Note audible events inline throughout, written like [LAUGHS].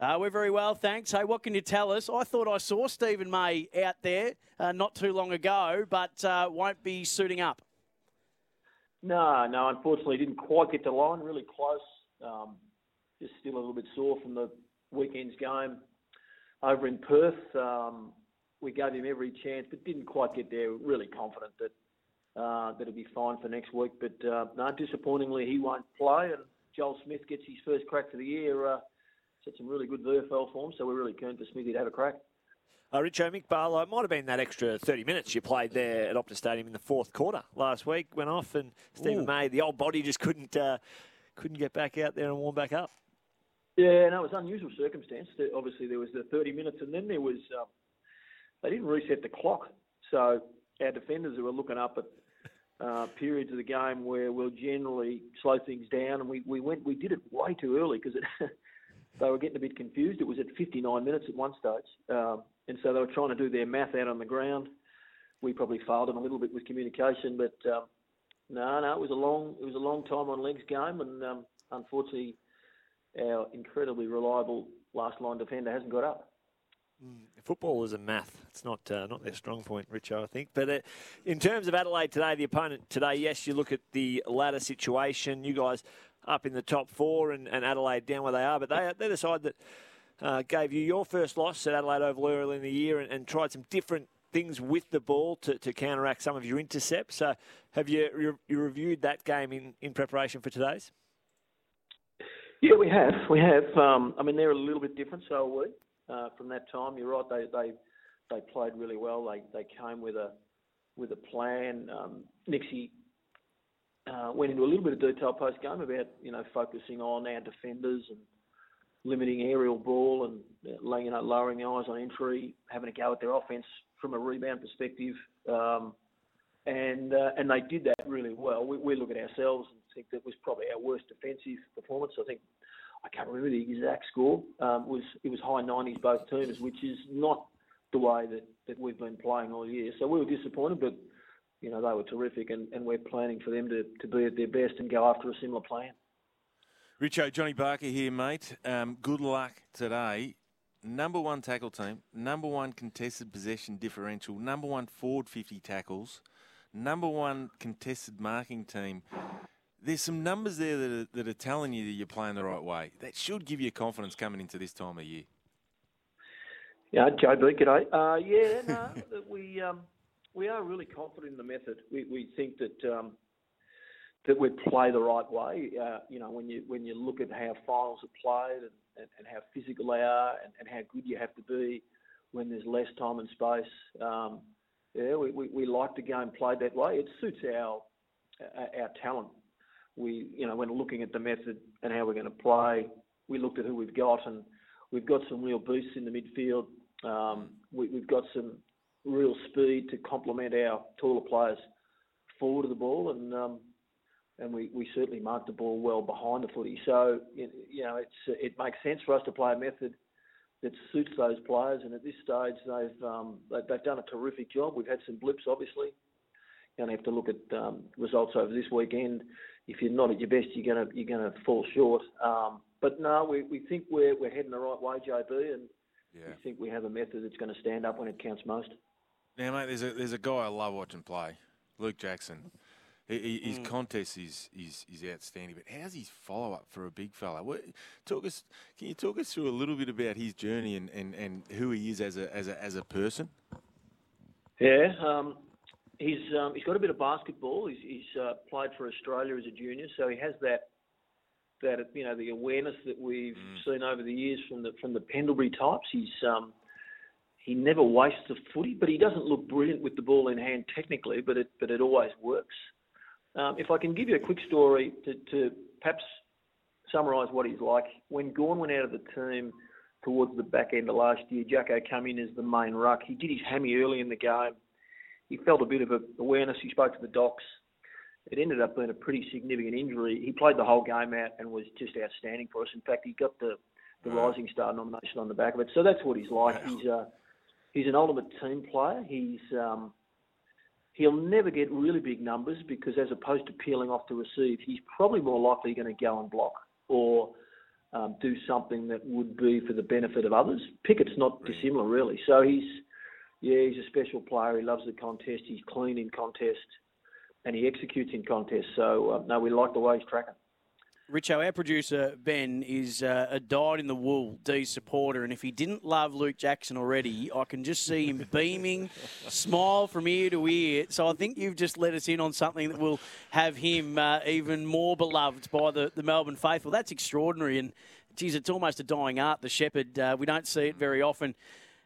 Uh, we're very well, thanks. Hey, what can you tell us? I thought I saw Steven May out there uh, not too long ago, but uh, won't be suiting up. No, no, unfortunately, didn't quite get to line. Really close. Um, just still a little bit sore from the weekend's game over in Perth. Um, we gave him every chance, but didn't quite get there. Really confident that uh, that he'll be fine for next week. But uh, no, disappointingly, he won't play, and Joel Smith gets his first crack for the year. Uh, set some really good VFL form, so we're really keen for Smithy to have a crack. Uh, Richo, Mick Barlow, it might have been that extra 30 minutes you played there at Optus Stadium in the fourth quarter last week. Went off, and Steven Ooh. May, the old body, just couldn't uh, couldn't get back out there and warm back up. Yeah, no, it was unusual circumstance. Obviously, there was the 30 minutes, and then there was um, they didn't reset the clock, so our defenders who were looking up at uh, periods of the game where we'll generally slow things down, and we, we went we did it way too early because they were getting a bit confused. It was at 59 minutes at one stage, um, and so they were trying to do their math out on the ground. We probably failed them a little bit with communication, but um, no, no, it was a long it was a long time on legs game, and um, unfortunately our incredibly reliable last line defender hasn't got up. Mm, football is a math. It's not uh, not their strong point, Richo, I think. But uh, in terms of Adelaide today, the opponent today, yes, you look at the ladder situation. You guys up in the top four and, and Adelaide down where they are, but they, they're the side that uh, gave you your first loss at Adelaide Oval early in the year and, and tried some different things with the ball to, to counteract some of your intercepts. So have you, you reviewed that game in, in preparation for today's? Yeah, we have. We have. Um, I mean, they're a little bit different, so are we. Uh, from that time, you're right. They they they played really well. They they came with a with a plan. Um, Nixie uh, went into a little bit of detail post game about you know focusing on our defenders and limiting aerial ball and uh, you know lowering the eyes on entry, having a go at their offence from a rebound perspective. Um, and uh, and they did that really well. We, we look at ourselves and think that was probably our worst defensive performance. I think I can't remember the exact score. Um, was it was high 90s both teams, which is not the way that, that we've been playing all year. So we were disappointed, but you know they were terrific, and, and we're planning for them to, to be at their best and go after a similar plan. Richo, Johnny Barker here, mate. Um, good luck today. Number one tackle team, number one contested possession differential, number one forward 50 tackles, number one contested marking team there's some numbers there that are, that are telling you that you're playing the right way. That should give you confidence coming into this time of year. Yeah, Joe B, g'day. Uh, yeah, no, [LAUGHS] we um, we are really confident in the method. We we think that um, that we play the right way. Uh, you know, when you when you look at how finals are played and, and, and how physical they are and, and, how good you have to be when there's less time and space. Um, yeah, we, we, we like the game played that way. It suits our our talent we, you know, when looking at the method and how we're going to play, we looked at who we've got, and we've got some real boosts in the midfield. Um, we, have got some real speed to complement our taller players forward of the ball, and um, and we, we certainly mark the ball well behind the footy. So you know, it's it makes sense for us to play a method that suits those players. And at this stage, they've um, they've done a terrific job. We've had some blips, obviously. You're going to have to look at um, results over this weekend if you're not at your best, you're gonna you're gonna fall short. Um, but no, we, we think we're we're heading the right way, JB, and yeah. we think we have a method that's going to stand up when it counts most. Now, mate, there's a there's a guy I love watching play, Luke Jackson. He, his mm. contest is, is is outstanding, but how's his follow up for a big fella? What, talk us, can you talk us through a little bit about his journey and, and, and who he is as a as a as a person? Yeah, um, he's um, he's got a bit of basketball. He's, he's uh, played for Australia as a junior, so he has that that you know the awareness that we've mm. seen over the years from the from the Pendlebury types. He's um, he never wastes a footy, but he doesn't look brilliant with the ball in hand technically, but it but it always works. Um, if I can give you a quick story to, to perhaps summarise what he's like, when Gawn went out of the team towards the back end of last year, Jacko came in as the main ruck. He did his hammy early in the game. He felt a bit of awareness. He spoke to the docs. It ended up being a pretty significant injury. He played the whole game out and was just outstanding for us. In fact, he got the the Rising Star nomination on the back of it. So that's what he's like. He's a he's an ultimate team player. He's um, he'll never get really big numbers because as opposed to peeling off to receive, he's probably more likely going to go and block or um, do something that would be for the benefit of others. Pickett's not dissimilar really. So he's yeah, he's a special player. He loves the contest. He's clean in contest, and he executes in contest. So uh, no, we like the way he's tracking. Richo, our producer Ben is uh, a dyed in the wool D supporter, and if he didn't love Luke Jackson already, I can just see him [LAUGHS] beaming, smile from ear to ear. So I think you've just let us in on something that will have him uh, even more beloved by the, the Melbourne faithful. That's extraordinary, and geez, it's almost a dying art. The Shepherd, uh, we don't see it very often.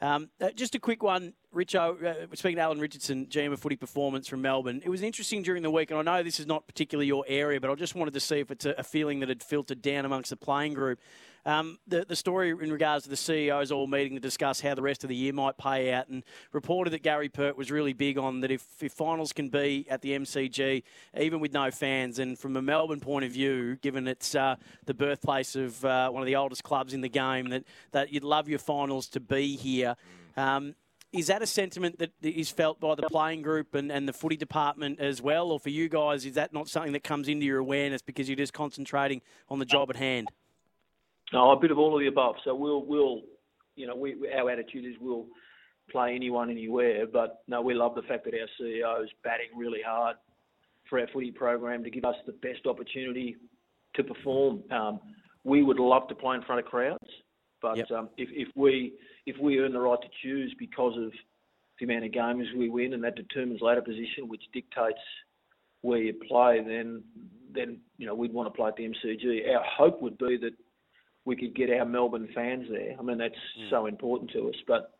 Um, uh, just a quick one, Richo. Uh, speaking to Alan Richardson, GM of Footy Performance from Melbourne. It was interesting during the week, and I know this is not particularly your area, but I just wanted to see if it's a, a feeling that had filtered down amongst the playing group. Um, the, the story in regards to the CEOs all meeting to discuss how the rest of the year might pay out and reported that Gary Pert was really big on that if, if finals can be at the MCG, even with no fans, and from a Melbourne point of view, given it's uh, the birthplace of uh, one of the oldest clubs in the game, that, that you'd love your finals to be here. Um, is that a sentiment that is felt by the playing group and, and the footy department as well? Or for you guys, is that not something that comes into your awareness because you're just concentrating on the job at hand? No, a bit of all of the above. So we'll, we'll, you know, we, our attitude is we'll play anyone anywhere. But no, we love the fact that our CEO is batting really hard for our footy program to give us the best opportunity to perform. Um, we would love to play in front of crowds, but yep. um, if, if we if we earn the right to choose because of the amount of games we win, and that determines ladder position, which dictates where you play, then then you know we'd want to play at the MCG. Our hope would be that we could get our Melbourne fans there. I mean, that's mm. so important to us. But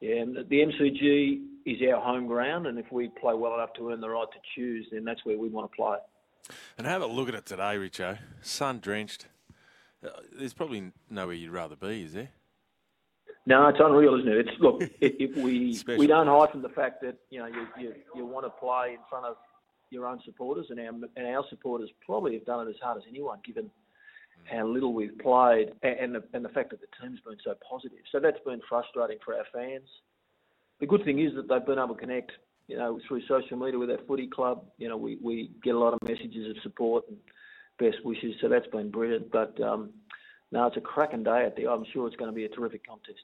yeah, the MCG is our home ground, and if we play well enough to earn the right to choose, then that's where we want to play. And have a look at it today, Richo. Sun drenched. Uh, there's probably nowhere you'd rather be, is there? No, it's unreal, isn't it? It's look, [LAUGHS] if we we don't hide from the fact that you know you, you you want to play in front of your own supporters, and our and our supporters probably have done it as hard as anyone, given how little we've played, and the, and the fact that the team's been so positive. So that's been frustrating for our fans. The good thing is that they've been able to connect, you know, through social media with our footy club. You know, we, we get a lot of messages of support and best wishes, so that's been brilliant. But um, no, it's a cracking day out there. I'm sure it's going to be a terrific contest.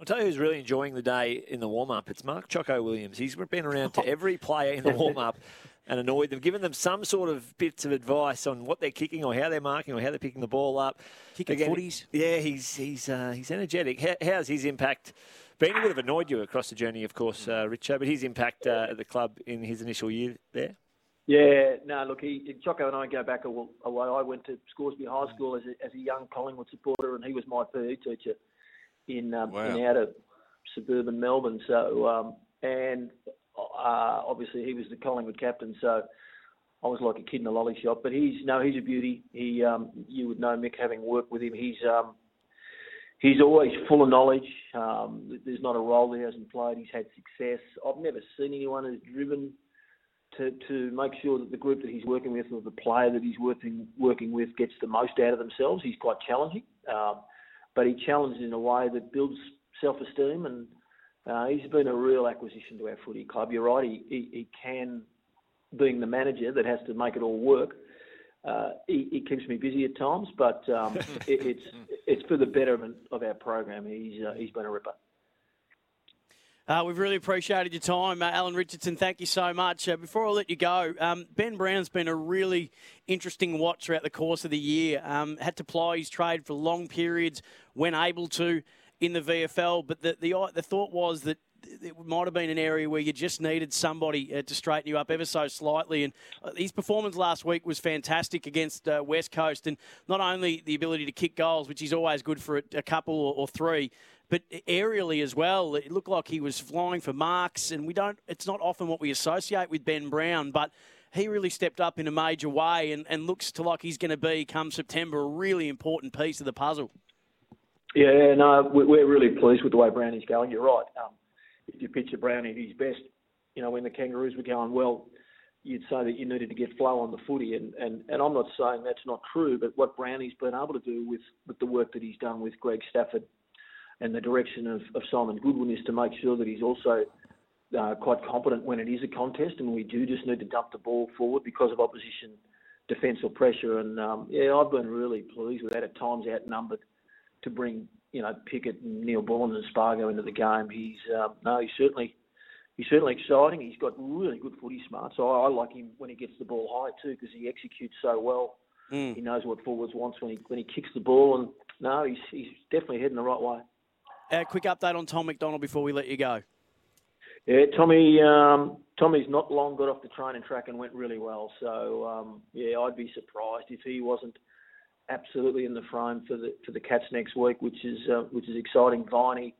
I'll tell you who's really enjoying the day in the warm up. It's Mark Choco Williams. He's been around to every player in the warm up [LAUGHS] and annoyed them, given them some sort of bits of advice on what they're kicking or how they're marking or how they're picking the ball up. Kicking Again, footies. Yeah, he's he's uh, he's energetic. How, how's his impact? been? he would have annoyed you across the journey, of course, uh, Richo, but his impact uh, at the club in his initial year there. Yeah, no, look, he, Choco and I go back a, a way. I went to Scoresby High School as a, as a young Collingwood supporter, and he was my PE teacher in um, wow. in outer suburban Melbourne. So, um, and uh, obviously he was the Collingwood captain, so I was like a kid in a lolly shop. But he's no, he's a beauty. He, um, you would know Mick having worked with him. He's um, he's always full of knowledge. Um, there's not a role he hasn't played. He's had success. I've never seen anyone who's driven to to make sure that the group that he's working with or the player that he's working working with gets the most out of themselves. He's quite challenging, um, but he challenges in a way that builds self-esteem and uh, he's been a real acquisition to our footy club. You're right, he, he, he can, being the manager that has to make it all work, uh, he, he, keeps me busy at times, but um, [LAUGHS] it, it's it's for the betterment of our program. He's uh, he's been a ripper. Uh, we've really appreciated your time, uh, Alan Richardson. Thank you so much. Uh, before I let you go, um, Ben Brown's been a really interesting watch throughout the course of the year. Um, had to ply his trade for long periods when able to in the VFL. But the, the, the thought was that it might have been an area where you just needed somebody uh, to straighten you up ever so slightly. And uh, his performance last week was fantastic against uh, West Coast, and not only the ability to kick goals, which is always good for a, a couple or, or three, but aerially as well. It looked like he was flying for marks, and we don't. It's not often what we associate with Ben Brown, but he really stepped up in a major way and, and looks to like he's going to be come September a really important piece of the puzzle. Yeah, no, we're really pleased with the way Brownie's going. You're right. Um, if you picture Brownie at his best, you know, when the Kangaroos were going well, you'd say that you needed to get flow on the footy. And, and, and I'm not saying that's not true, but what Brownie's been able to do with, with the work that he's done with Greg Stafford and the direction of, of Simon Goodwin is to make sure that he's also uh, quite competent when it is a contest and we do just need to dump the ball forward because of opposition defence or pressure. And um, yeah, I've been really pleased with that. At times outnumbered to bring you know Pickett and Neal-Bullen and Spargo into the game. He's um, no, he's certainly he's certainly exciting. He's got really good footy smart. So I, I like him when he gets the ball high too because he executes so well. Mm. He knows what forwards wants when he when he kicks the ball. And no, he's he's definitely heading the right way. A quick update on Tom McDonald before we let you go. Yeah, Tommy. Um, Tommy's not long got off the training track and went really well. So um, yeah, I'd be surprised if he wasn't absolutely in the frame for the for the Cats next week, which is uh, which is exciting. Viney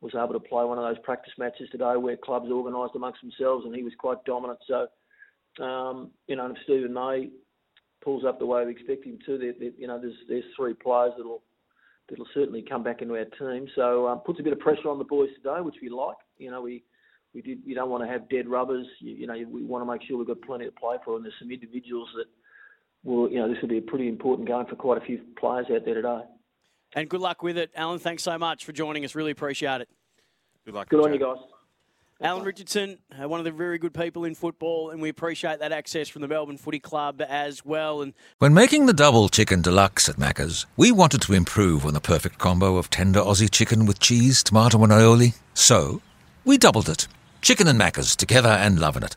was able to play one of those practice matches today where clubs organised amongst themselves, and he was quite dominant. So um, you know, if Steven May pulls up the way we expect him to, there, you know, there's there's three players that'll that'll certainly come back into our team. So um, puts a bit of pressure on the boys today, which we like. You know, we we did. You don't want to have dead rubbers. You, you know, we want to make sure we've got plenty to play for, and there's some individuals that will. You know, this will be a pretty important game for quite a few players out there today. And good luck with it, Alan. Thanks so much for joining us. Really appreciate it. Good luck. Good on you guys. Alan Richardson, uh, one of the very good people in football, and we appreciate that access from the Melbourne Footy Club as well. And when making the double chicken deluxe at Macca's, we wanted to improve on the perfect combo of tender Aussie chicken with cheese, tomato, and aioli. So we doubled it. Chicken and Macca's together and loving it.